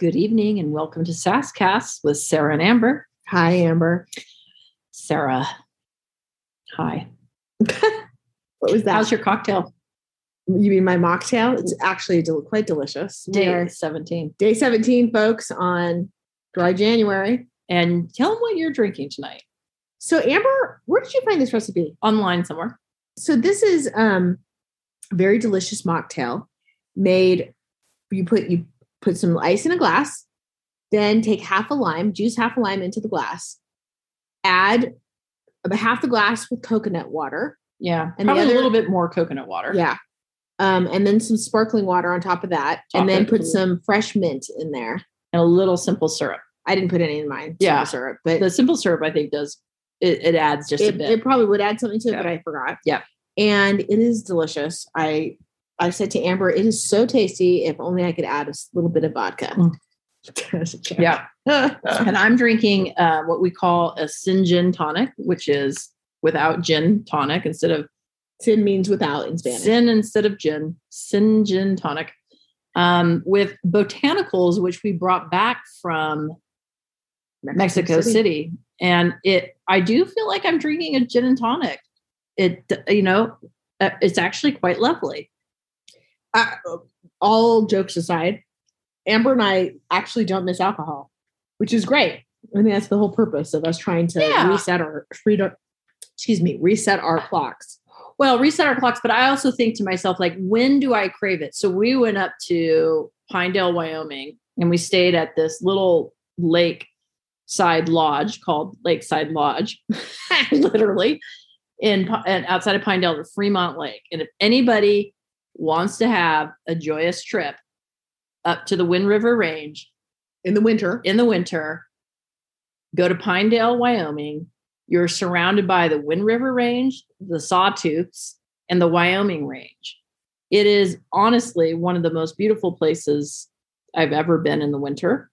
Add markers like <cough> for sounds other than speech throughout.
Good evening and welcome to Sasscast with Sarah and Amber. Hi, Amber. Sarah, hi. <laughs> What was that? How's your cocktail? you mean my mocktail? It's actually del- quite delicious. Day are 17. day 17, folks, on dry January. And tell them what you're drinking tonight. So, Amber, where did you find this recipe? Online somewhere. So, this is um a very delicious mocktail made. You put you put some ice in a glass, then take half a lime, juice half a lime into the glass, add about half the glass with coconut water. Yeah. And probably other- a little bit more coconut water. Yeah. Um, and then some sparkling water on top of that, and then put some fresh mint in there. And a little simple syrup. I didn't put any in mine. Yeah. simple syrup, but The simple syrup, I think, does it, it adds just a bit. it probably would add something to it, Yeah. but I forgot. Yeah. and it is delicious. I I said to Amber, it is so tasty. If only I could add a little bit of vodka. Mm. As a joke. yeah. <laughs> and I'm drinking uh, what we call a sin gin tonic, which is without gin tonic instead of Sin means without in Spanish. Sin instead of gin, sin gin tonic, um, with botanicals, which we brought back from Mexico City. And it, I do feel like I'm drinking a gin and tonic. It, you know, uh, it's actually quite lovely. Uh, all jokes aside, Amber and I actually don't miss alcohol, which is great. I think that's the whole purpose of us trying to Yeah. reset our freedom. Excuse me, reset our clocks. Well, reset our clocks, but I also think to myself, like, when do I crave it? So we went up to Pinedale, Wyoming, and we stayed at this little lake side lodge called Lakeside Lodge, <laughs> literally, in and outside of Pinedale, the Fremont Lake. And if anybody wants to have a joyous trip up to the Wind River Range In the winter, in the winter, go to Pinedale, Wyoming. You're surrounded by the Wind River Range, the Sawtooths, and the Wyoming Range. It is honestly one of the most beautiful places I've ever been in the winter.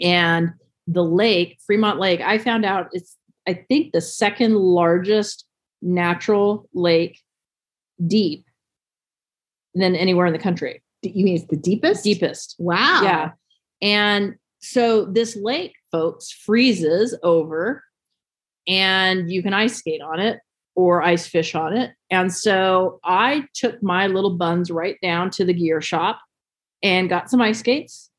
And the lake, Fremont Lake, I found out it's, I think, the second largest natural lake deep than anywhere in the country. you mean it's the deepest? Deepest. Wow. Yeah. And so this lake, folks, freezes over and you can ice skate on it or ice fish on it. And so I took my little buns right down to the gear shop and got some ice skates.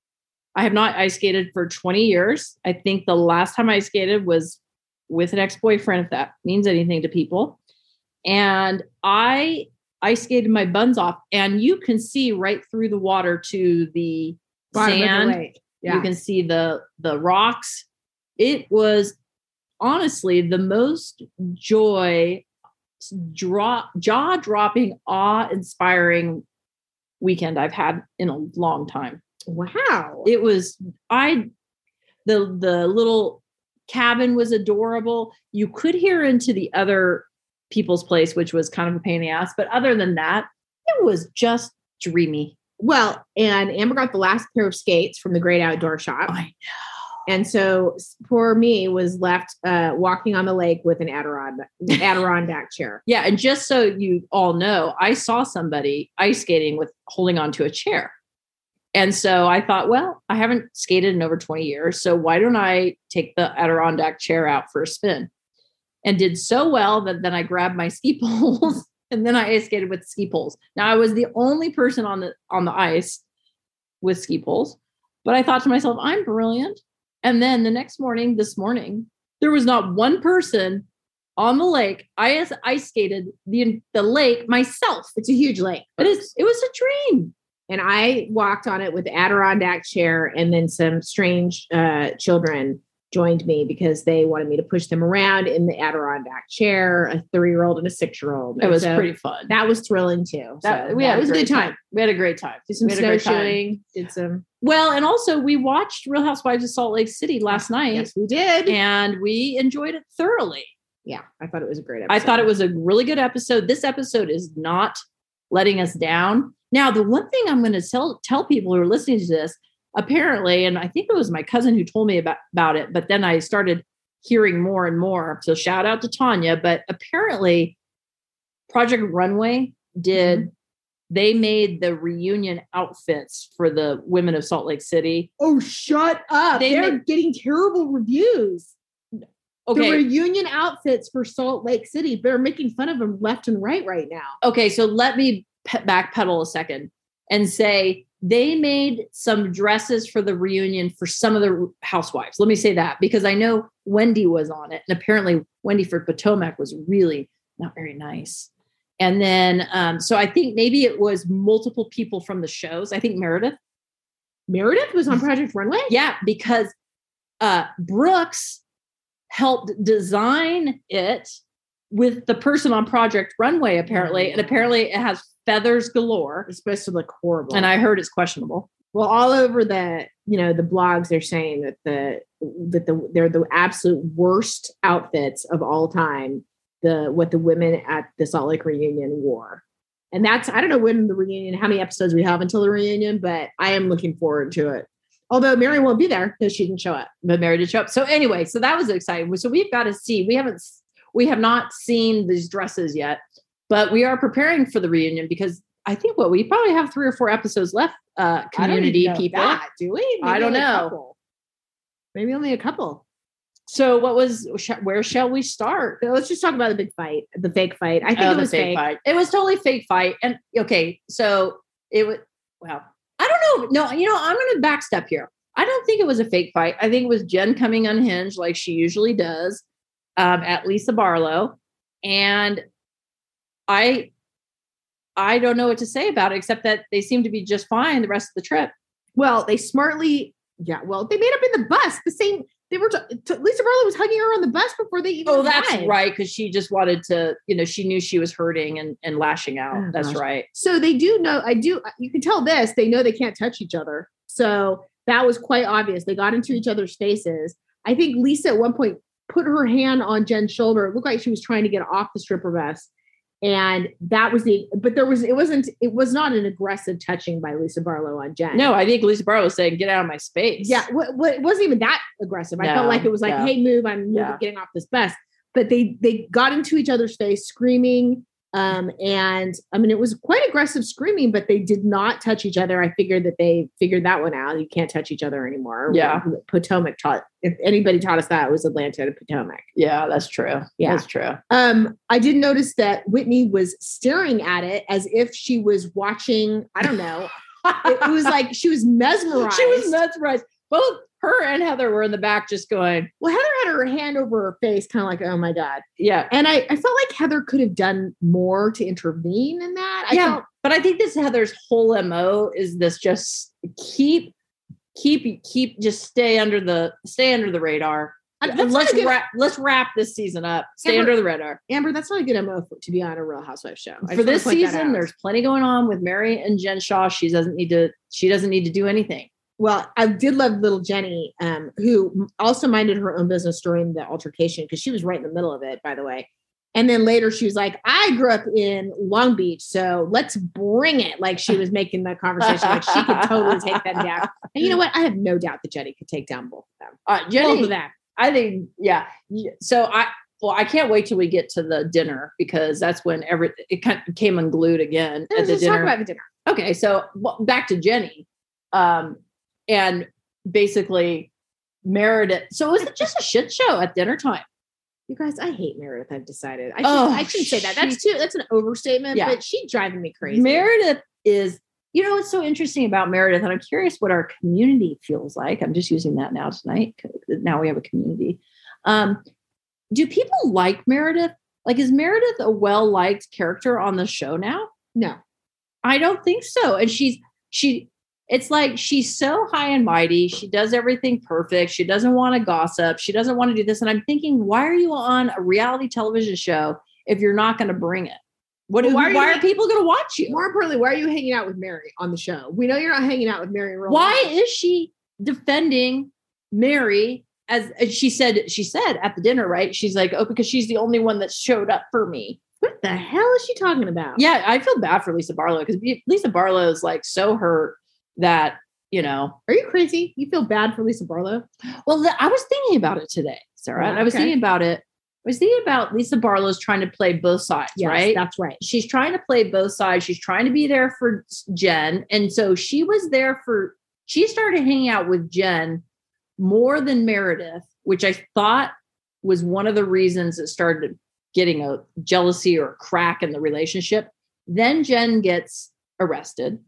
I have not ice skated for 20 years. I think the last time I skated was with an ex boyfriend, if that means anything to people. And I ice skated my buns off, and you can see right through the water to the Bottom of the sand. Yeah. You can see the the rocks. It was honestly the most joy drop jaw dropping awe inspiring weekend I've had in a long time. wow. It was I the the little cabin was adorable. You could hear into the other people's place which was kind of a pain in the ass, but other than that, it was just dreamy. Well, and Amber got the last pair of skates from the Great Outdoor Shop. I know. And so poor me was left uh, walking on the lake with an Adirondack, <laughs> Adirondack chair. Yeah, and just so you all know, I saw somebody ice skating with holding onto a chair. And so I thought, well, I haven't skated in over 20 years, so why don't I take the Adirondack chair out for a spin? And did so well that then I grabbed my ski <laughs> poles and then I ice skated with ski poles. Now I was the only person on the on the ice with ski poles, but I thought to myself, I'm brilliant. And then the next morning, this morning, there was not one person on the lake. I ice, skated the the lake myself. It's a huge lake. It is. It was a dream. And I walked on it with Adirondack chair, and then some strange uh, children joined me because they wanted me to push them around in the Adirondack chair, a three year old and a six year old. It was pretty fun. That was thrilling too. That- So, we yeah, had it was a good time. We had a great time. Did some We had a great time. snowshoeing. Did some. Well, and also we watched Real Housewives of Salt Lake City last night, Yes, we did. and we enjoyed it thoroughly. yeah, I thought it was a great episode. I thought it was a really good episode. This episode is not letting us down. Now, the one thing I'm going to tell tell people who are listening to this, apparently, and I think it was my cousin who told me about, about it, but then I started hearing more and more. So shout out to Tanya. But apparently, Project Runway did mm-hmm. they made the reunion outfits for the women of Salt Lake City. Oh, shut up. They They are make- getting terrible reviews. The Okay. reunion outfits for Salt Lake City. They're making fun of them left and right right now. okay, so let me pe- backpedal a second and say they made some dresses for the reunion for some of the housewives. Let me say that because I know Wendy was on it, and apparently Wendy for Potomac was really not very nice. And then, um, so I think maybe it was multiple people from the shows. I think Meredith, Meredith was on Project Runway? yeah, because uh, Brooks helped design it with the person on Project Runway, mm-hmm. apparently, and apparently it has feathers galore. It's supposed to look horrible. And I heard it's questionable. well, all over the you know the blogs, they're saying that the that the they're the absolute worst outfits of all time. The what the women at the Salt Lake reunion wore, and that's I don't know when the reunion, how many episodes we have until the reunion, but I am looking forward to it. Although Mary won't be there because she didn't show up. But Mary did show up. So anyway, so that was exciting. So we've got to see. We haven't. We have not seen these dresses yet, but we are preparing for the reunion because I think what we probably have three or four episodes left. Uh, I don't even community people. that, do we? I don't know. Maybe only a couple. So what was? Where shall we start? Let's just talk about the big fight, the fake fight. I think Oh, it was fake. fight. It was totally fake fight. And okay, so it was well, I don't know. No, you know, I'm gonna backstep here. I don't think it was a fake fight. I think it was Jen coming unhinged like she usually does um, at Lisa Barlow. And I I don't know what to say about it except that they seem to be just fine the rest of the trip. Well, they smartly, yeah. Well, they made up in the bus. The same. They were. T- t- Lisa Barlow was hugging her on the bus before they even. Oh, that's right. Because she just wanted to, you know, she knew she was hurting and, and lashing out. Oh, that's gosh. right. So they do know. I do. You can tell this. They know they can't touch each other. So that was quite obvious. They got into each other's faces. I think Lisa at one point put her hand on Jen's shoulder. It looked like she was trying to get off the stripper vest. And that was the, but there was, it wasn't, it was not an aggressive touching by Lisa Barlow on Jen. No, I think Lisa Barlow was saying, get out of my space. Yeah, it wasn't even that aggressive. I felt like it was like, yeah. "Hey, move! I'm moving, Yeah. getting off this bus." But they they got into each other's face, screaming, um, and I mean, it was quite aggressive screaming. But they did not touch each other. I figured that they figured that one out. You can't touch each other anymore. Yeah. Potomac taught. If anybody taught us that, it was Atlanta and Potomac. Yeah, that's true. Yeah. That's true. Um, I did notice that Whitney was staring at it as if she was watching. I don't know. it, it was <laughs> like she was mesmerized. She was mesmerized. Both her and Heather were in the back just going, Well, Heather had her hand over her face, kind of like, oh my God. yeah. And I, I felt like Heather could have done more to intervene in that. I yeah. felt but I think this Heather's whole MO is this just keep, keep, keep, just stay under the, stay under the radar. That's let's good- wrap, let's wrap this season up. Stay Amber- under the radar. Amber, that's not a good MO to be on a Real Housewives show. I For this season, there's plenty going on with Mary and Jen Shah. She doesn't need to, she doesn't need to do anything. Well, I did love little Jenny, um, who also minded her own business during the altercation because she was right in the middle of it, by the way. And then later she was like, I grew up in Long Beach, so let's bring it. Like she was making that conversation. Like she could totally take them down. And you know what? I have no doubt that Jenny could take down both of them. Uh, Both Jenny, of them. I think, yeah. So I, well, I can't wait till we get to the dinner because that's when every it kind of came unglued again Let's at the dinner. about the dinner. okay, so well, back to Jenny, um, and basically Meredith. So was it just a shit show at dinner time? You guys, I hate Meredith. I've decided. I, Oh, just, I shouldn't say that. That's too. That's an overstatement. Yeah. But she's driving me crazy. Meredith is, you know, what's so interesting about Meredith, and I'm curious what our community feels like. I'm just using that now tonight. Now we have a community. Um, do people like Meredith? Like, is Meredith a well liked character on the show now? no, I don't think so. And she's she it's like she's so high and mighty. She does everything perfect. She doesn't want to gossip. She doesn't want to do this. And I'm thinking, why are you on a reality television show if you're not going to bring it? What Well, why are why are people going to watch you? More importantly, why are you hanging out with Mary on the show? We know you're not hanging out with Mary. Why life. is she defending Mary as, as she said she said at the dinner, right? She's like, "Oh, because she's the only one that showed up for me." What the hell is she talking about? Yeah, I feel bad for Lisa Barlow because Lisa Barlow is like so hurt that, you know, Are you crazy? You feel bad for Lisa Barlow? Well, I was thinking about it today, Sarah. and I was Okay. thinking about it I was thinking about Lisa Barlow's trying to play both sides, Yes, right? That's right. She's trying to play both sides. She's trying to be there for Jen. And so she was there for, she started hanging out with Jen more than Meredith, which I thought was one of the reasons it started getting a jealousy or a crack in the relationship. Then Jen gets arrested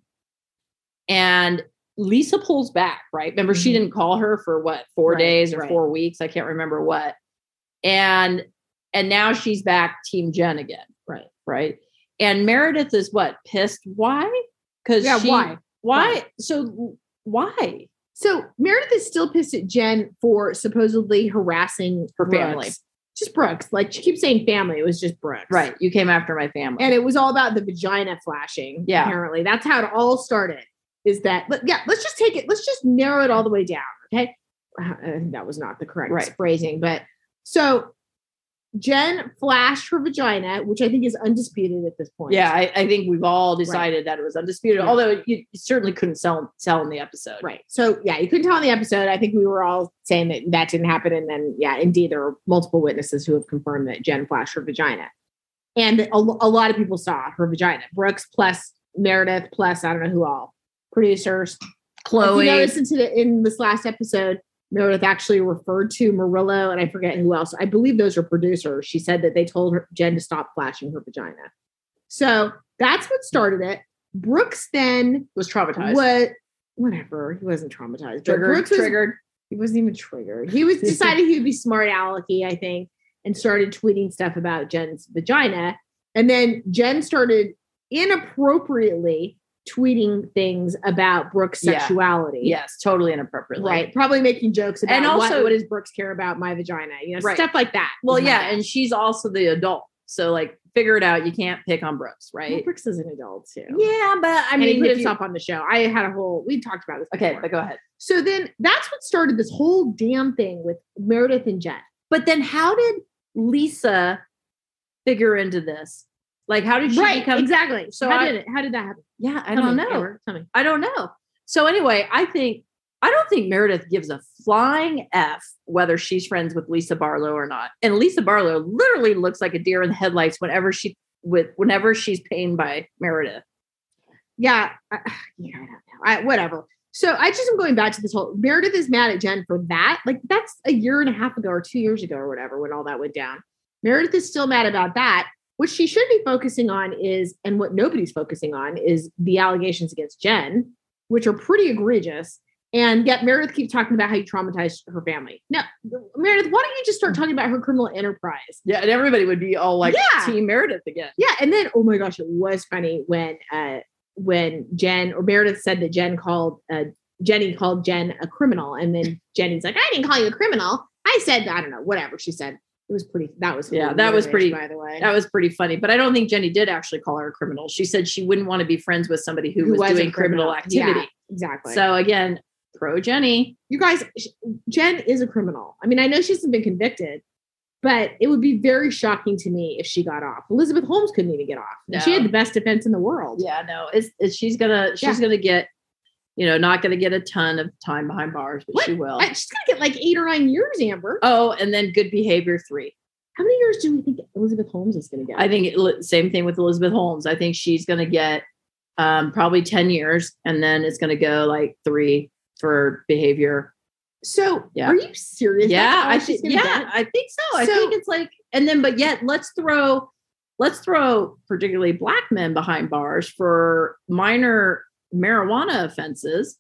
and Lisa pulls back, right? Remember, she Mhm. didn't call her for what, four Right, days or right. four weeks? I can't remember what. And and now she's back team Jen again. Right. Right. And Meredith is what pissed? Why? Because Yeah, why? Why? Why? So why? So Meredith is still pissed at Jen for supposedly harassing Her Brooks. family. Just Brooks. Like she keeps saying family. It was just Brooks. Right. You came after my family. And it was all about the vagina flashing. Yeah. Apparently. That's how it all started. Is that but yeah, let's just take it, let's just narrow it all the way down. Okay. Uh, that was not the correct Right. phrasing, but so Jen flashed her vagina, which I think is undisputed at this point. yeah, I, I think we've all decided that it was undisputed, Yeah. although you certainly couldn't sell sell in the episode. Right. So yeah, you couldn't tell in the episode. I think we were all saying that that didn't happen, and then yeah, indeed there are multiple witnesses who have confirmed that Jen flashed her vagina, and a, a lot of people saw her vagina. Brooks plus Meredith plus I don't know who all producers. If Chloe. you notice into the, in this last episode, Meredith actually referred to Murillo and I forget who else. I believe those are producers. She said that they told her Jen to stop flashing her vagina. So that's what started it. Brooks then was traumatized. what whatever he wasn't traumatized Triggered. Brooks was, triggered. he wasn't even triggered he was <laughs> decided he would be smart alecky i think and started tweeting stuff about jen's vagina and then jen started inappropriately tweeting things about brooks Yeah. sexuality Yes, totally inappropriately. right probably making jokes about And also- what does brooks care about my vagina you know Right. stuff like that Well, yeah, and she's also the adult. So like figure it out. You can't pick on Brooks, Well, right? brooks is an adult too Yeah, but I and he mean put if you- himself on the show i had a whole we talked about this Okay, before. but go ahead. So then that's what started this whole damn thing with Meredith and Jen. But then how did Lisa figure into this? Like how did she become exactly. So how I- did it? How did that happen? Yeah, I Tell don't know. Amber, tell me. I don't know. So anyway, I think I don't think Meredith gives a flying F whether she's friends with Lisa Barlow or not. And Lisa Barlow literally looks like a deer in the headlights whenever she with whenever she's pained by Meredith. Yeah, I, <sighs> yeah, don't. I, whatever. So I just am going back to this whole Meredith is mad at Jen for that. Like that's a year and a half ago or two years ago or whatever when all that went down. Meredith is still mad about that. What she should be focusing on is, and what nobody's focusing on is the allegations against Jen, which are pretty egregious. And yet Meredith keeps talking about how you traumatized her family. Now, Meredith, why don't you just start talking about her criminal enterprise? Yeah, and everybody would be all like Yeah. Team Meredith again. Yeah, and then oh my gosh, it was funny when uh when Jen or Meredith said that Jen called uh Jenny called Jen a criminal, and then Jenny's like, I didn't call you a criminal. I said I don't know, whatever she said. It was pretty. That was Yeah, that was pretty- By the way, That was pretty funny. But I don't think Jenny did actually call her a criminal. She said she wouldn't want to be friends with somebody who, Who was, was doing criminal, criminal. activity. Yeah, exactly. So again, pro Jenny. you guys, Jen is a criminal. I mean, I know she hasn't been convicted, but it would be very shocking to me if she got off. Elizabeth Holmes couldn't even get off. And She had the best defense in the world. Yeah, no, it's, it's she's gonna she's Yeah. gonna get, you know, not gonna get a ton of time behind bars, but What? she will. I- She's gonna get like eight or nine years, Amber. oh, and then good behavior three. How many years do we think Elizabeth Holmes is gonna get? I think it, same thing with Elizabeth Holmes. I think she's gonna get um, probably ten years, and then it's gonna go like three for behavior. So, Yeah. are you serious? yeah, I think yeah, get? I think so. I think it's like, and then but yet let's throw let's throw particularly black men behind bars for minor marijuana offenses,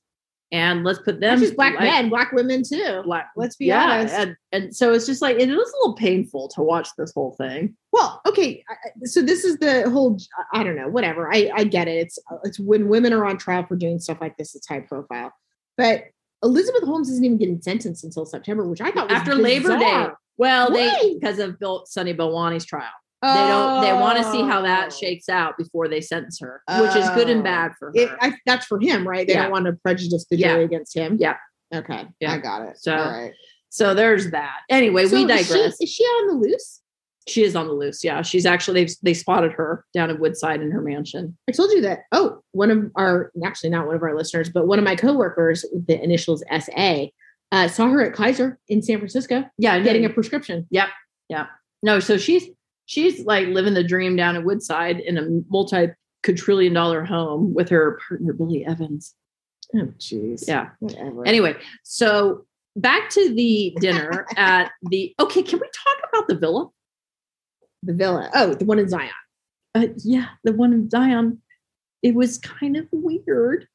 and let's put them Not just black like, men, black women too. Black, Let's be yeah, honest. and, and so it's just like it was a little painful to watch this whole thing. Well, okay. So this is the whole. I don't know. Whatever. I I get it. It's it's when women are on trial for doing stuff like this. It's high profile, but Elizabeth Holmes isn't even getting sentenced until September, which I thought was After Labor Day, well, Why? they because of Bill Sunny Balwani's trial. They don't. They want to see how that Oh. shakes out before they sentence her, which is good and Oh. bad for her. It, I, that's for him, right? They Yeah. don't want to prejudice the Yeah. jury against him. Yeah. Okay. Yeah. I got it. So, All right. so there's that. Anyway, So we is she- digress. Is she, out on the loose? She is on the loose. Yeah, she's actually they've, they spotted her down in Woodside in her mansion. I told you that. Oh, one of our actually not one of our listeners, but one of my coworkers with the initials SA uh, saw her at Kaiser in San Francisco Yeah, getting a prescription. Yep. Yep. No, so she's she's like living the dream down at Woodside in a multi quadrillion dollar home with her partner Billy Evans. Oh, jeez. Yeah. Whatever. Anyway, so back to the dinner at the okay, can we talk about the villa? the villa. Oh, the one in Zion. Uh, yeah, the one in Zion. It was kind of weird.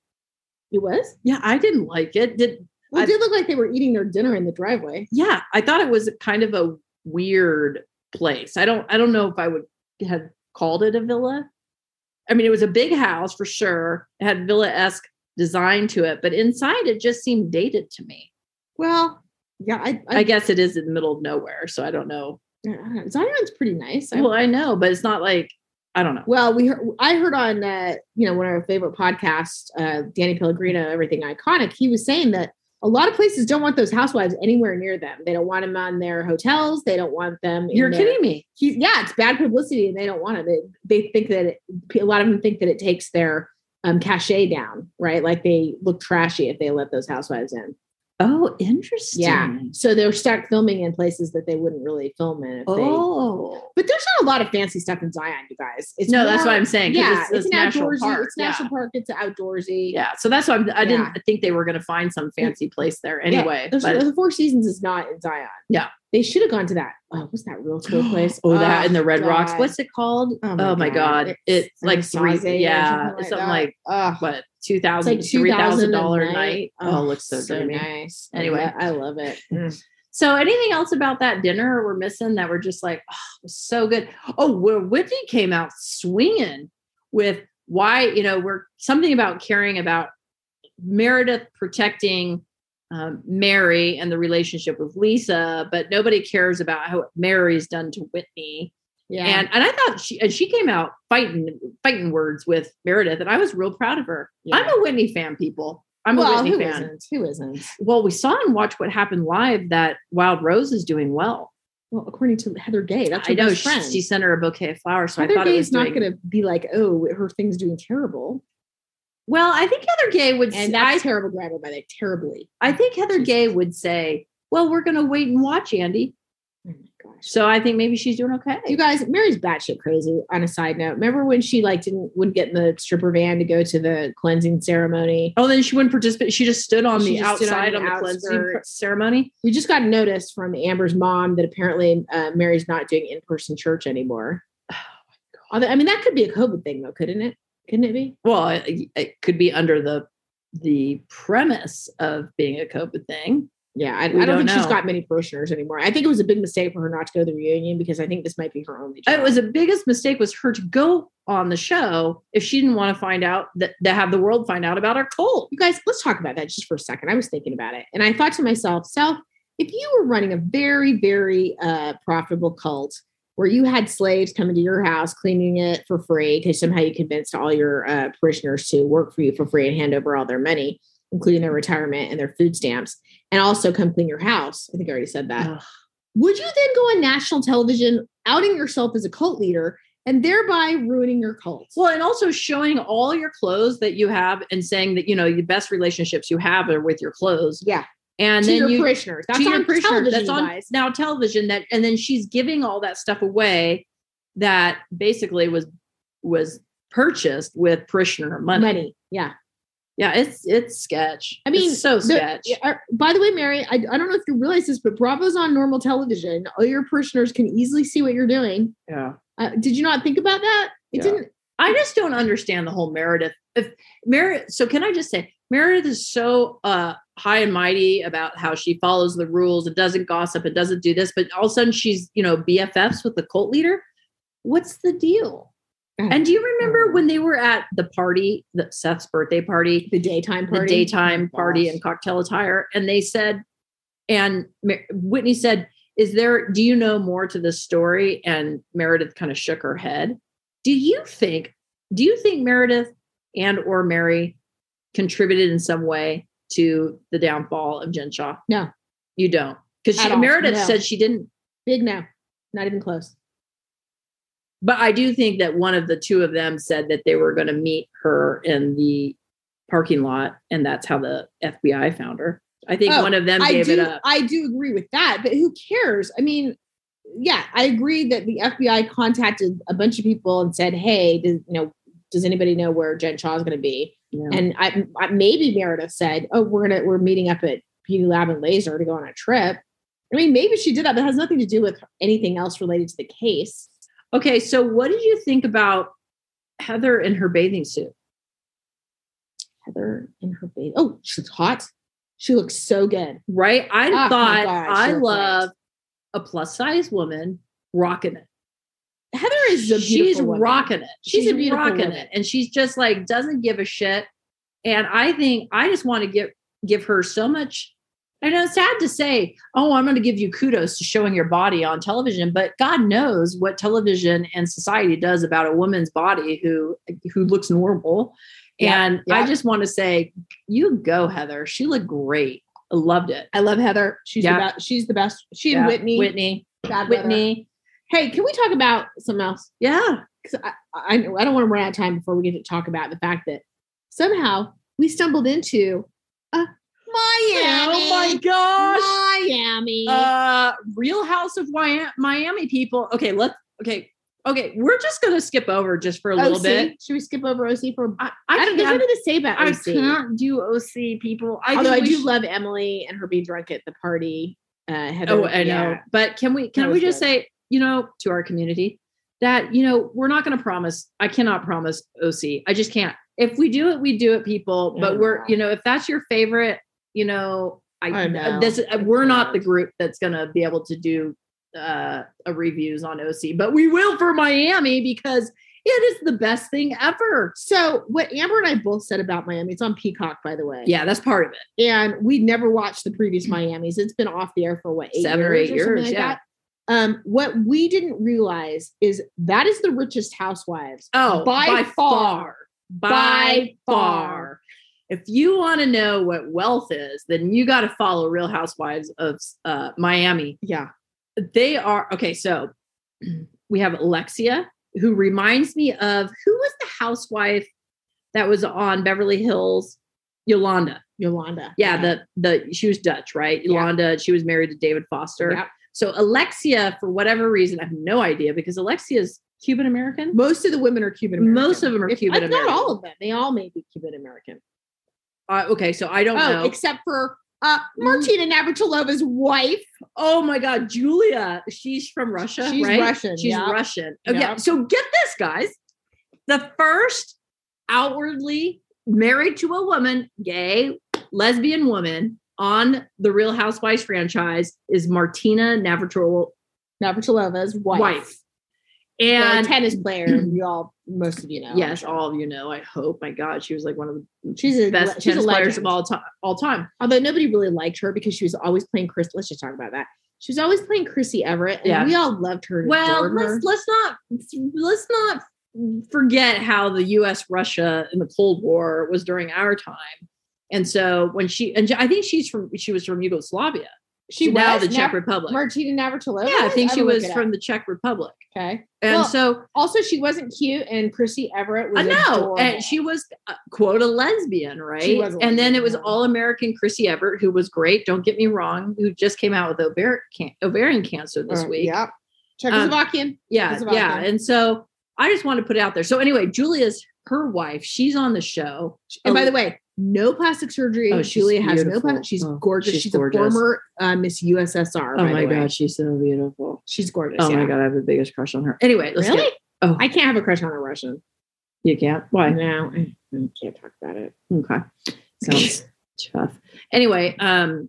It was. Yeah, I didn't like it. Did Well, I- it did look like they were eating their dinner in the driveway. yeah, I thought it was kind of a weird place. I don't I don't know if I would have called it a villa. I mean, it was a big house for sure. It had villa-esque design to it, but inside it just seemed dated to me. Well, yeah, I, I, I, guess it is in the middle of nowhere, so I don't know. I. Zion's pretty nice. I- Well, I know, but it's not like I don't know. Well, we heard, I heard on uh, you know one of our favorite podcasts, uh, Danny Pellegrino, Everything Iconic. He was saying that a lot of places don't want those housewives anywhere near them. They don't want them on their hotels. They don't want them. in You're their- kidding me. He, yeah, it's bad publicity, and they don't want it. They, they think that it, a lot of them think that it takes their um, cachet down, right? Like they look trashy if they let those housewives in. Oh, interesting. Yeah, so they're start filming in places that they wouldn't really film in. If they, Oh. but there's not a lot of fancy stuff in Zion, you guys. It's No, that's what I'm saying. Yeah, it's- it's, it's an national outdoorsy. park, It's national park. It's outdoorsy. Yeah. So that's why I'm, I didn't think they were going to find some fancy place there anyway. There's- but- the Four Seasons is not in Zion. Yeah. they should have gone to that. Oh, what's that real cool <gasps> place? oh, that ah, in the Red God. Rocks. What's it called? Oh my oh my, God. God. It's, It's like three. Yeah. something like something like, what, two thousand, like three thousand dollar 2,000 a night. Oh, looks so, so dreamy. nice. Anyway. I love it. Mm. So, anything else about that dinner we're missing that we're just like, oh, it was so good? Oh, where Whitney came out swinging with why, you know, we're something about caring about Meredith protecting um, Mary and the relationship with Lisa, but nobody cares about how Mary's done to Whitney. Yeah, And and I thought she and she came out fighting fighting words with Meredith, and I was real proud of her. Yeah. I'm a Whitney fan, people. I'm well, a Whitney who fan not Who isn't? well, we saw and watched what happened live that Wild Rose is doing well. Well, according to Heather Gay, that's her I know best she, friend. she sent her a bouquet of flowers, so I Heather thought it was not going to be like, oh, her thing's doing terrible, Well, I think Heather Gay would. and say, I, terrible grammar by that terribly. I think Heather. Gay would say, "Well, we're going to wait and watch, Andy." Oh my. So I think maybe she's doing okay. You guys, Mary's batshit crazy. On a side note, remember when she like didn't wouldn't get in the stripper van to go to the cleansing ceremony? Oh, then she wouldn't participate. She just stood on She the stood on outside the on the, cleansing ceremony. We just got a notice from Amber's mom that apparently uh, Mary's not doing in person church anymore. <sighs> Although, I mean, that could be a COVID thing, though, couldn't it? Couldn't it be? Well, it, it could be under the the premise of being a COVID thing. Yeah, I, I don't, don't think she's got many parishioners anymore. I think it was a big mistake for her not to go to the reunion because I think this might be her only. Job. It was the biggest mistake was her to go on the show if she didn't want to find out that to have the world find out about our cult. you guys, let's talk about that just for a second. I was thinking about it and I thought to myself, Sal, if you were running a very, very uh, profitable cult where you had slaves coming to your house cleaning it for free because somehow you convinced all your uh, parishioners to work for you for free and hand over all their money, including their retirement and their food stamps, and also come clean your house. I think I already said that. Ugh. Would you then go on national television outing yourself as a cult leader and thereby ruining your cult? Well, and also showing all your clothes that you have and saying that you know the best relationships you have are with your clothes. yeah, And to then your you parishioners. That's on parishioners. television, That's on guys. now television. That and then she's giving all that stuff away that basically was was purchased with parishioner money. Money. Yeah. Yeah, it's it's sketch. I mean, It's so sketch. by the way, Mary, I, I don't know if you realize this, but Bravo's on normal television. All your parishioners can easily see what you're doing. yeah. Uh, did you not think about that? It Yeah. didn't. I just don't understand the whole Meredith. If Meredith, so can I just say Meredith is so uh high and mighty about how she follows the rules, it doesn't gossip, it doesn't do this, but all of a sudden she's you know BFFs with the cult leader. What's the deal? Mm-hmm. And do you remember mm-hmm. when they were at the party, the Seth's birthday party, the daytime party, the daytime Oh, party and cocktail attire, and they said, and Whitney said, "Is there? Do you know more to this story?" And Meredith kind of shook her head. Do you think? Do you think Meredith and or Mary contributed in some way to the downfall of Jen Shah? No. you don't, because Meredith No. said she didn't. Big no, not even close. But I do think that one of the two of them said that they were going to meet her in the parking lot, and that's how the FBI found her. I think Oh, one of them I gave do. it up. I do agree with that, but who cares? I mean, yeah, I agree that the FBI contacted a bunch of people and said, "Hey, does, you know, does anybody know where Jen Shah is going to be?" Yeah. And I, I maybe Meredith said, "Oh, we're gonna we're meeting up at Beauty Lab and Laser to go on a trip." I mean, maybe she did that, but it has nothing to do with anything else related to the case. Okay, so what did you think about Heather in her bathing suit? Heather in her baby. Oh, she's hot. She looks so good. Right? I Oh thought God, I love a plus size woman rocking it. Heather is a she's woman. rocking it. She's, She's a beautiful rocking woman. it, and she's just like doesn't give a shit. And I think I just want to give give her so much. I know it's sad to say, oh, I'm going to give you kudos to showing your body on television, but God knows what television and society does about a woman's body who who looks normal. Yeah, and yeah. I just want to say, you go, Heather. She looked great. I loved it. I love Heather. She's Yeah. the best. She's the best. She and Whitney. Whitney, Weather. Whitney. Hey, can we talk about something else? Yeah. Because I, I, I don't want to run out of time before we get to talk about the fact that somehow we stumbled into a my gosh. Miami. uh real house of miami people okay let's okay okay we're just gonna skip over just for a little OC? bit Should we skip over OC for? i, I, I, don't. There's can't, nothing to say about I OC. can't do oc people i Although I do should- love Emily and her being drunk at the party. Uh, Heather, oh i know yeah. but can we can we just good. say you know to our community that you know we're not going to promise i cannot promise oc i just can't if we do it we do it people but Yeah. we're you know if that's your favorite you know i, I know. this uh, we're not the group that's going to be able to do uh a reviews on oc but we will for miami because it is the best thing ever So what Amber and I both said about Miami, it's on Peacock, by the way. yeah that's part of it and we never watched the previous Miami's. It's been off the air for what eight Seven or years eight years, like yeah. that. Um, what we didn't realize is that is the richest housewives. oh By far. by, By far. far. If you want to know what wealth is then you got to follow real housewives of uh miami Yeah, they are okay so <clears throat> we have alexia who reminds me of who was the housewife that was on beverly hills yolanda Yolanda. yeah the the she was dutch right Yeah. yolanda she was married to david foster Yeah. so alexia for whatever reason i have no idea because alexia is cuban american Most of the women are Cuban American. Most of them are Cuban Not all of them. They all may be Cuban American. Uh, okay so i don't Oh, know except for uh, Martina Navratilova's wife. oh my god julia she's from russia She's right? Russian. She's yeah. Russian. Okay, Yeah. so get this, guys. The first outwardly married to a woman, gay, lesbian woman on the Real Housewives franchise is Martina Navratil Navratilova's wife. wife. And tennis player, <clears throat> you all, most of you know. yes, all of you know. I hope. My God, she was like one of the She's a best she's a tennis players of all time. All time. Although nobody really liked her because she was always playing Chris. Let's just talk about that. She was always playing Chrissy Everett, and Yeah. we all loved her. Well, let's let's not let's not forget how the U.S. Russia in the Cold War was during our time. And so when she and I think she's from she was from Yugoslavia. She now was the Czech Nav- Republic. Martina Navratilova. yeah, I think she was from the Czech Republic. Okay. And Well, so Also, she wasn't cute, and Chrissy Everett was. I know, adorable. and she was uh, quote a lesbian, right? She was and then it was all American Chrissy Everett, who was great. Don't get me wrong, who just came out with ovarian, can- ovarian cancer this Uh, week. Yeah. Czechoslovakian. yeah Czechoslovakian. yeah and so i just want to put it out there so anyway julia's her wife she's on the show and by the way, no plastic surgery. Oh, Julia has no plastic. She's Oh, gorgeous. she's She's, gorgeous. a former uh, Miss USSR. oh by my the way. god she's so beautiful she's gorgeous. oh my god i have the biggest crush on her anyway let's Really? get oh I can't have a crush on a Russian. you can't why No, I, I can't talk about it. okay sounds <laughs> tough anyway um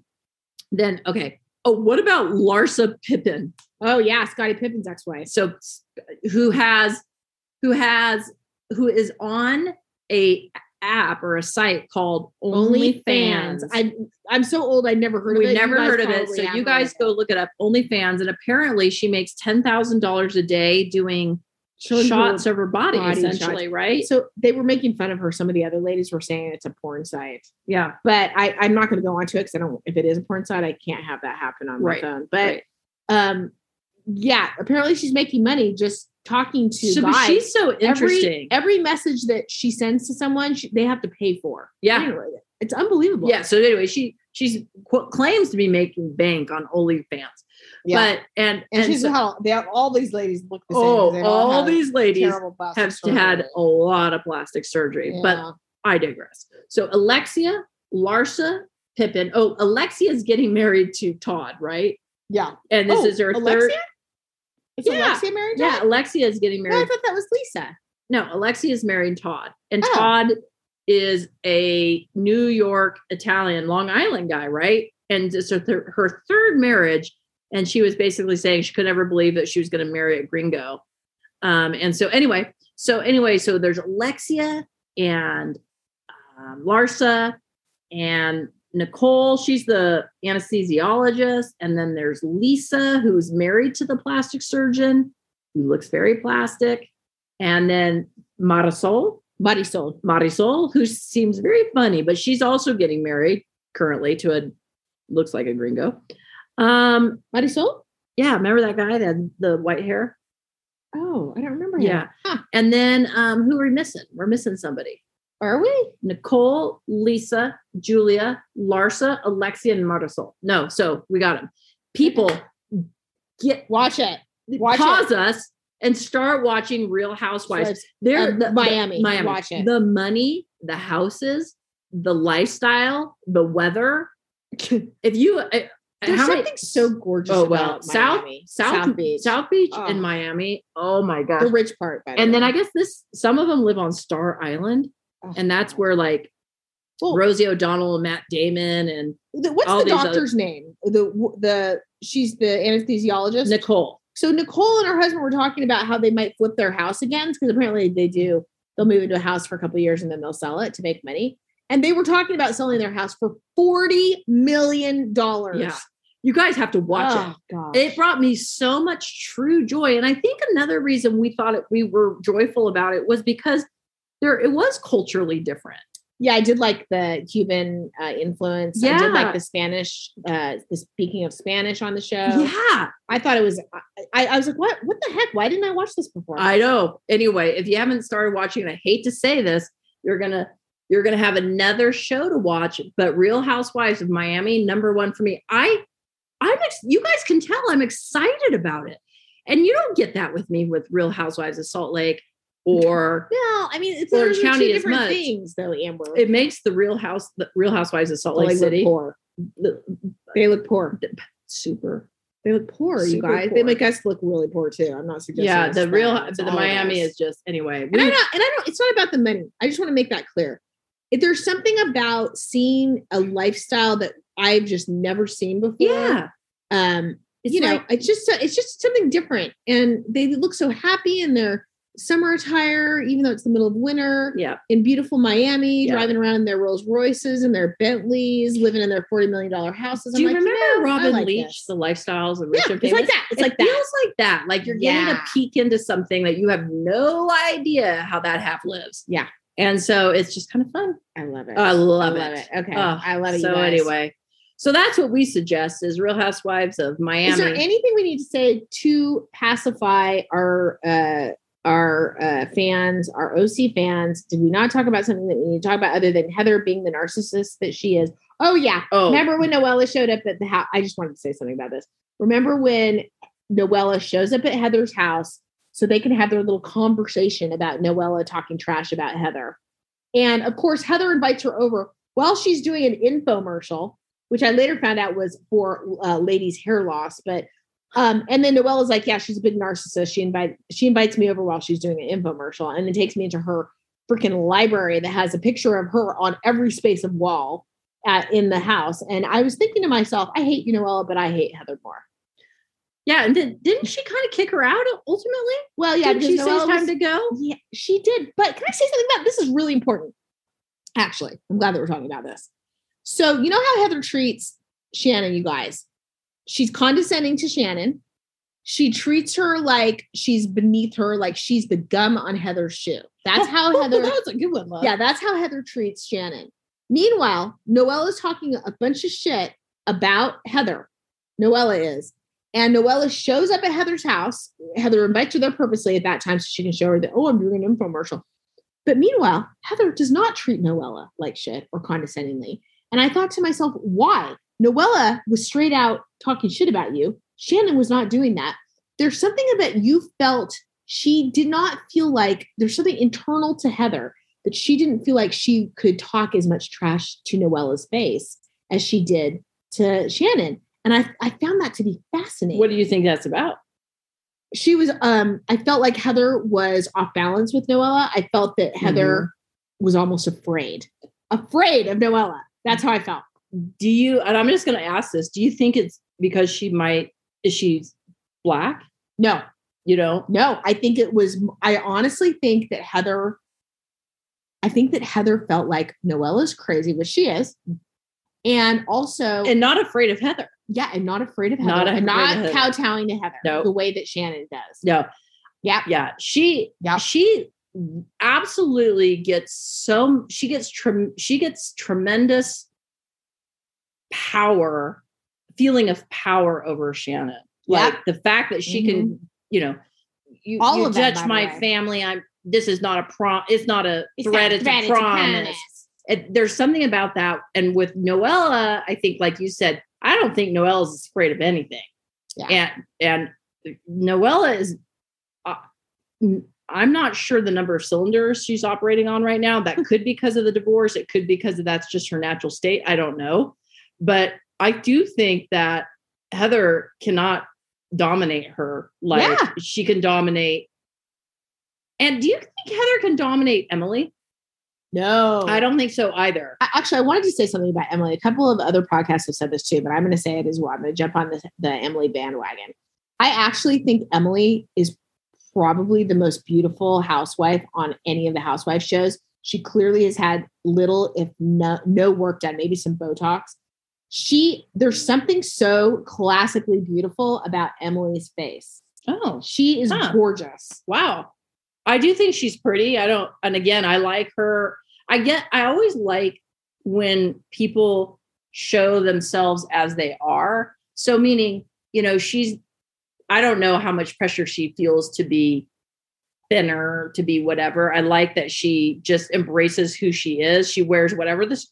then okay oh what about larsa pippen Oh yeah, Scottie Pippen's ex-wife. so who has who has who is on a app or a site called OnlyFans. OnlyFans. I I'm so old. I never heard of it. We've never heard of it. So you guys go look it up. OnlyFans, and apparently she makes ten thousand dollars a day doing Showing shots of her body, body essentially, right? So they were making fun of her. Some of the other ladies were saying it's a porn site, yeah, but I, I'm not going to go onto it because I don't. If it is a porn site, I can't have that happen on Right, my phone. But right. um, yeah, apparently she's making money just talking to So, guys. she's so every interesting. every message that she sends to someone, she, they have to pay for. Yeah. Anyway, it's unbelievable. yeah. So anyway, she she's qu- claims to be making bank on OnlyFans. Yeah. But and and, and she's so- how they have, all these ladies look the same. 'cause oh, they all these ladies have surgery. had a lot of plastic surgery. But I digress. So Alexia, Larsa, Pippen. Oh, Alexia is getting married to Todd, right? yeah. And this Oh, is her Alexia? third. Is Yeah. Alexia married? to Yeah. Alexia is getting No, I thought that was Lisa. No, Alexia is marrying Todd, and Oh. Todd is a New York Italian, Long Island guy, right? And it's her, thir- her third marriage, and she was basically saying she could never believe that she was going to marry a gringo. Um, and so anyway, so anyway, so there's Alexia and um, Larsa and Nicole. She's the anesthesiologist, and then there's Lisa, who's married to the plastic surgeon, who looks very plastic, and then Marisol, Marisol. Marisol, who seems very funny, but she's also getting married currently to a looks like a gringo. Um, Marisol? yeah, remember that guy that had the white hair? Oh, I don't remember him. Yeah. Huh. And then um, who are we missing? We're missing somebody. Are we? Nicole, Lisa, Julia, Larsa, Alexia, and Marisol. No, so we got them. People get Watch it. Watch pause it. us and start watching Real Housewives. So They're of the, the- Miami. Miami. Watch it. The money, the houses, the lifestyle, the weather. <laughs> If you, uh, There's how many- something so gorgeous Oh well, about South, Miami. South South Beach. South Beach, Oh. and Miami. Oh my god, the rich part. The and then. I guess this some of them live on Star Island, Oh, and that's where like Well, Rosie O'Donnell and Matt Damon and the- what's the these other- doctor's name? The the she's the anesthesiologist. Nicole. So Nicole and her husband were talking about how they might flip their house again because apparently they do. They'll move into a house for a couple of years and then they'll sell it to make money. And they were talking about selling their house for forty million dollars. Yeah. You guys have to watch it. oh, God. it brought me so much true joy and i think another reason we thought it, we were joyful about it was because there it was culturally different yeah, I did like the Cuban uh, influence. I did Yeah. like the Spanish, uh, the speaking of Spanish on the show. yeah I thought it was. I, I was like, what? What the heck? Why didn't I watch this before? i know anyway if you haven't started watching and i hate to say this you're gonna you're gonna have another show to watch but real housewives of miami number one for me i i'm ex- you guys can tell i'm excited about it and you don't get that with me with real housewives of salt lake or well, I mean, it's Orange County two different much. things, though. Amber, it makes the real house the real housewives of salt They lake look city poor. They look poor. super They look poor, you Super guys. They make us look really poor too. I'm not suggesting. yeah the real the miami is just anyway And I don't. And I don't. It's not about the money. I just want to make that clear. If there's something about seeing a lifestyle that I've just never seen before. yeah Um. it's you know, it's just it's just something different, and they look so happy in their summer attire, even though it's the middle of winter. yeah in beautiful Miami, Yeah. driving around in their Rolls Royces and their Bentleys, living in their forty million dollar houses. do you I'm like, remember know, robin like leach this. the lifestyles of Yeah, rich and it's like that. It's it like that. feels like that like you're getting a peek into something that you have no idea how that half lives Yeah. and so it's just kind of fun I love it. i love, I love it. it. Okay, Oh, I love it. so anyway so that's what we suggest is real housewives of miami is there anything we need to say to pacify our uh our uh fans, our OC fans? Did we not talk about something that we need to talk about other than Heather being the narcissist that she is? Oh yeah, oh Remember when Noella showed up at the house? I just wanted to say something about this. Remember when Noella shows up at Heather's house so they can have their little conversation about Noella talking trash about Heather? And of course, Heather invites her over while she's doing an infomercial, which I later found out was for uh, ladies' hair loss. But um, and then Noelle is like, yeah, she's a big narcissist. She invite she invites me over while she's doing an infomercial, and then takes me into her freaking library that has a picture of her on every space of wall at, in the house. And I was thinking to myself, I hate you, Noella, but I hate Heather more. yeah and then didn't she kind of kick her out ultimately Well, yeah, didn't she say it's time to go yeah, she did. But can I say something about this? Is really important. Actually, I'm glad that we're talking about this. So you know how Heather treats Shannon, you guys. She's condescending to Shannon. She treats her like she's beneath her, like she's the gum on Heather's shoe. That's how <laughs> oh, Heather. that was a good one love. Yeah, that's how Heather treats Shannon. Meanwhile, Noella is talking a bunch of shit about Heather. Noella is. And Noella shows up at Heather's house. Heather invites her there purposely at that time so she can show her that, oh, I'm doing an infomercial. But meanwhile, Heather does not treat Noella like shit or condescendingly. And I thought to myself, why? Noella was straight out talking shit about you. Shannon was not doing that. There's something about you felt she did not feel like there's something internal to Heather that she didn't feel like she could talk as much trash to Noella's face as she did to Shannon. And I, I found that to be fascinating. What do you think that's about? she was um I felt like Heather was off balance with Noella. I felt that Heather was almost afraid. Afraid of Noella. That's how I felt. Do you, and I'm just going to ask this, do you think it's because she might, is she black? No, You know? no. I think it was I honestly think that Heather I think that Heather felt like Noella's crazy, which she is. And also And not afraid of Heather. yeah, and not afraid of Heather. Not and not kowtowing to Heather No. the way that Shannon does. No. Yeah. Yeah. She, yeah she absolutely gets so, she gets, trem- she gets tremendous power, feeling of power over Shannon. Like the fact that she can, you know, you, All you of judge my way. family. I'm, this is not a prom, it's not a It's threat, not it's threat, a promise. it, there's something about that. And with Noella, I think, like you said, I don't think Noella is afraid of anything. Yeah. And and Noella is, uh, I'm not sure the number of cylinders she's operating on right now. That could be because of the divorce. It could be because of that's just her natural state. I don't know, but I do think that Heather cannot dominate her like Yeah. she can dominate. And do you think Heather can dominate Emily? No. I don't think so either. Actually, I wanted to say something about Emily. A couple of other podcasts have said this too, but I'm going to say it as well. I'm going to jump on the, the Emily bandwagon. I actually think Emily is probably the most beautiful housewife on any of the housewife shows. She clearly has had little, if no, no work done, maybe some Botox. She, there's something so classically beautiful about Emily's face. Oh, She is Huh. gorgeous. wow. I do think she's pretty. I don't, and again, I like her. I get, I always like when people show themselves as they are. So, meaning, you know, she's, I don't know how much pressure she feels to be thinner, to be whatever. I like that she just embraces who she is. She wears whatever this,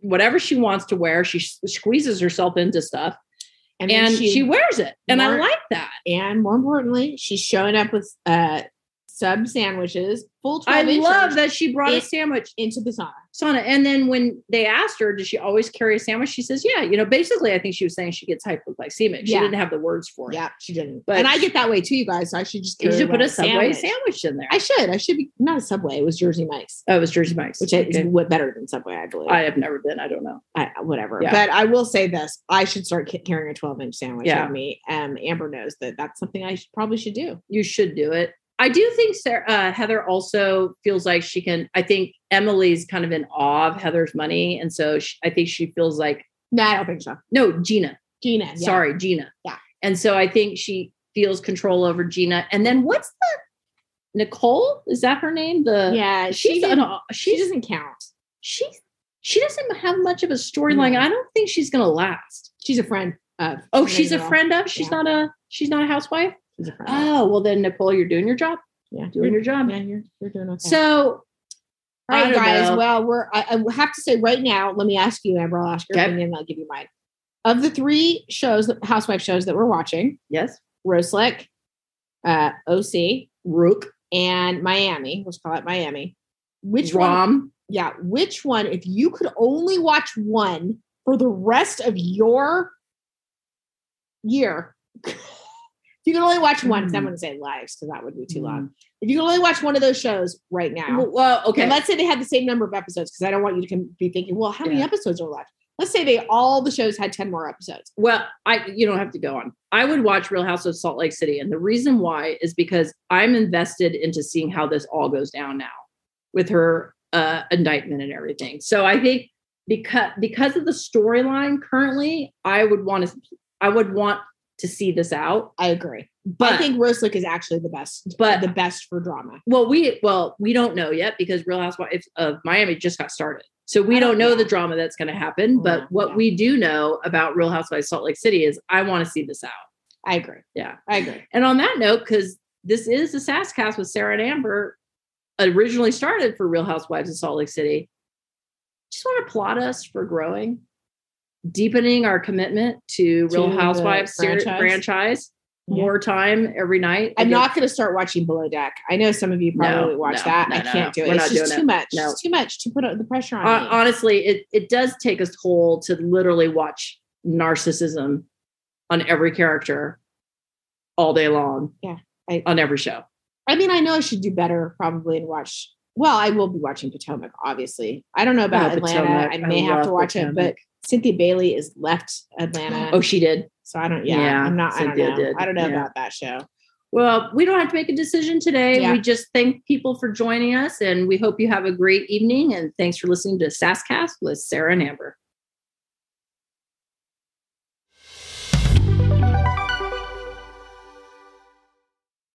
whatever she wants to wear. She squeezes herself into stuff then and she, wears it. And I like that. and more importantly, she's showing up with uh sub sandwiches, full 12 I love that she brought a sandwich. into the sauna. Sana. And then when they asked her, does she always carry a sandwich? She says, yeah. You know, basically, I think she was saying she gets hypoglycemic. She Yeah. didn't have the words for it. Yeah, she didn't. But and I get that way too, you guys. So I should just You should put a Subway sandwich, in there. I should. I should be not a Subway. It was Jersey Mike's, oh, it was Jersey Mike's. which is what better than Subway, I believe. I have never been. I don't know. I, whatever. Yeah. But I will say this: I should start carrying a 12 inch sandwich Yeah. with me. Um, Amber knows that that's something I should, probably should do. You should do it. I do think Sarah, uh, Heather also feels like she can. I think Emily's kind of in awe of Heather's money. And so she, I think she feels like, No, I don't think so. no, Gina. Gina, yeah. Sorry, Gina. Yeah. And so I think she feels control over Gina. And then what's the Nicole? Is that her name? The yeah, she's she, an, she doesn't count. she she doesn't have much of a storyline. No. I don't think she's gonna last. She's a friend of. Oh, she's a friend of. She's Yeah. not a. She's not a housewife. She's a friend. Oh well, then Nicole, you're doing your job. yeah, Doing your job. Yeah, you're, you're doing okay. So All right, guys. know. Well, we're. I, I have to say right now. Let me ask you, Amber. I'll ask your Okay. opinion. And I'll give you mine. Of the three shows, the housewife shows that we're watching, yes, Rose Slick, uh, OC, Rook, and Miami. Let's call it Miami. Which one? Yeah, which one? If you could only watch one for the rest of your year, if you can only watch one, because I'm going to say lives, because that would be too long. If you can only watch one of those shows right now, Well, okay. and let's say they had the same number of episodes, because I don't want you to be thinking, well, how many episodes are left? Let's say they all the shows had 10 more episodes. Well, I you don't have to go on. I would watch Real House of Salt Lake City, and the reason why is because I'm invested into seeing how this all goes down now with her uh, indictment and everything. So I think because because of the storyline currently, I would want to I would want to see this out. I agree. But I think Rose Slick is actually the best, But- the best for drama. well, we well we don't know yet because Real Housewives of Miami just got started. So we don't don't know the drama that's going to happen. But what yeah. we do know about Real Housewives of Salt Lake City is I want to see this out. I agree. Yeah. I agree. And on that note, because this is the Sasscast with Sarah and Amber, originally started for Real Housewives of Salt Lake City. just want to applaud us for growing, deepening our commitment to Real To the Housewives ser- franchise. franchise. Yeah. More time every night. I'm Again, not going to start watching Below Deck. I know some of you probably No, watch no, that. no, I can't do it. We're It's just too it. much. No. It's too much to put the pressure on Hon- me. honestly, it it does take a toll to literally watch narcissism on every character all day long. Yeah, I- on every show. I mean, I know I should do better probably and watch. Well, I will be watching Potomac, obviously. I don't know about Oh, Atlanta. Potomac. I I may have to love watch it, but Cynthia Bailey is left Atlanta. <gasps> Oh, she did. so I don't. Yeah, yeah, I'm not. I don't know. did, I don't know yeah. about that show. Well, we don't have to make a decision today. Yeah. We just thank people for joining us, and we hope you have a great evening. And thanks for listening to Sasscast with Sarah and Amber.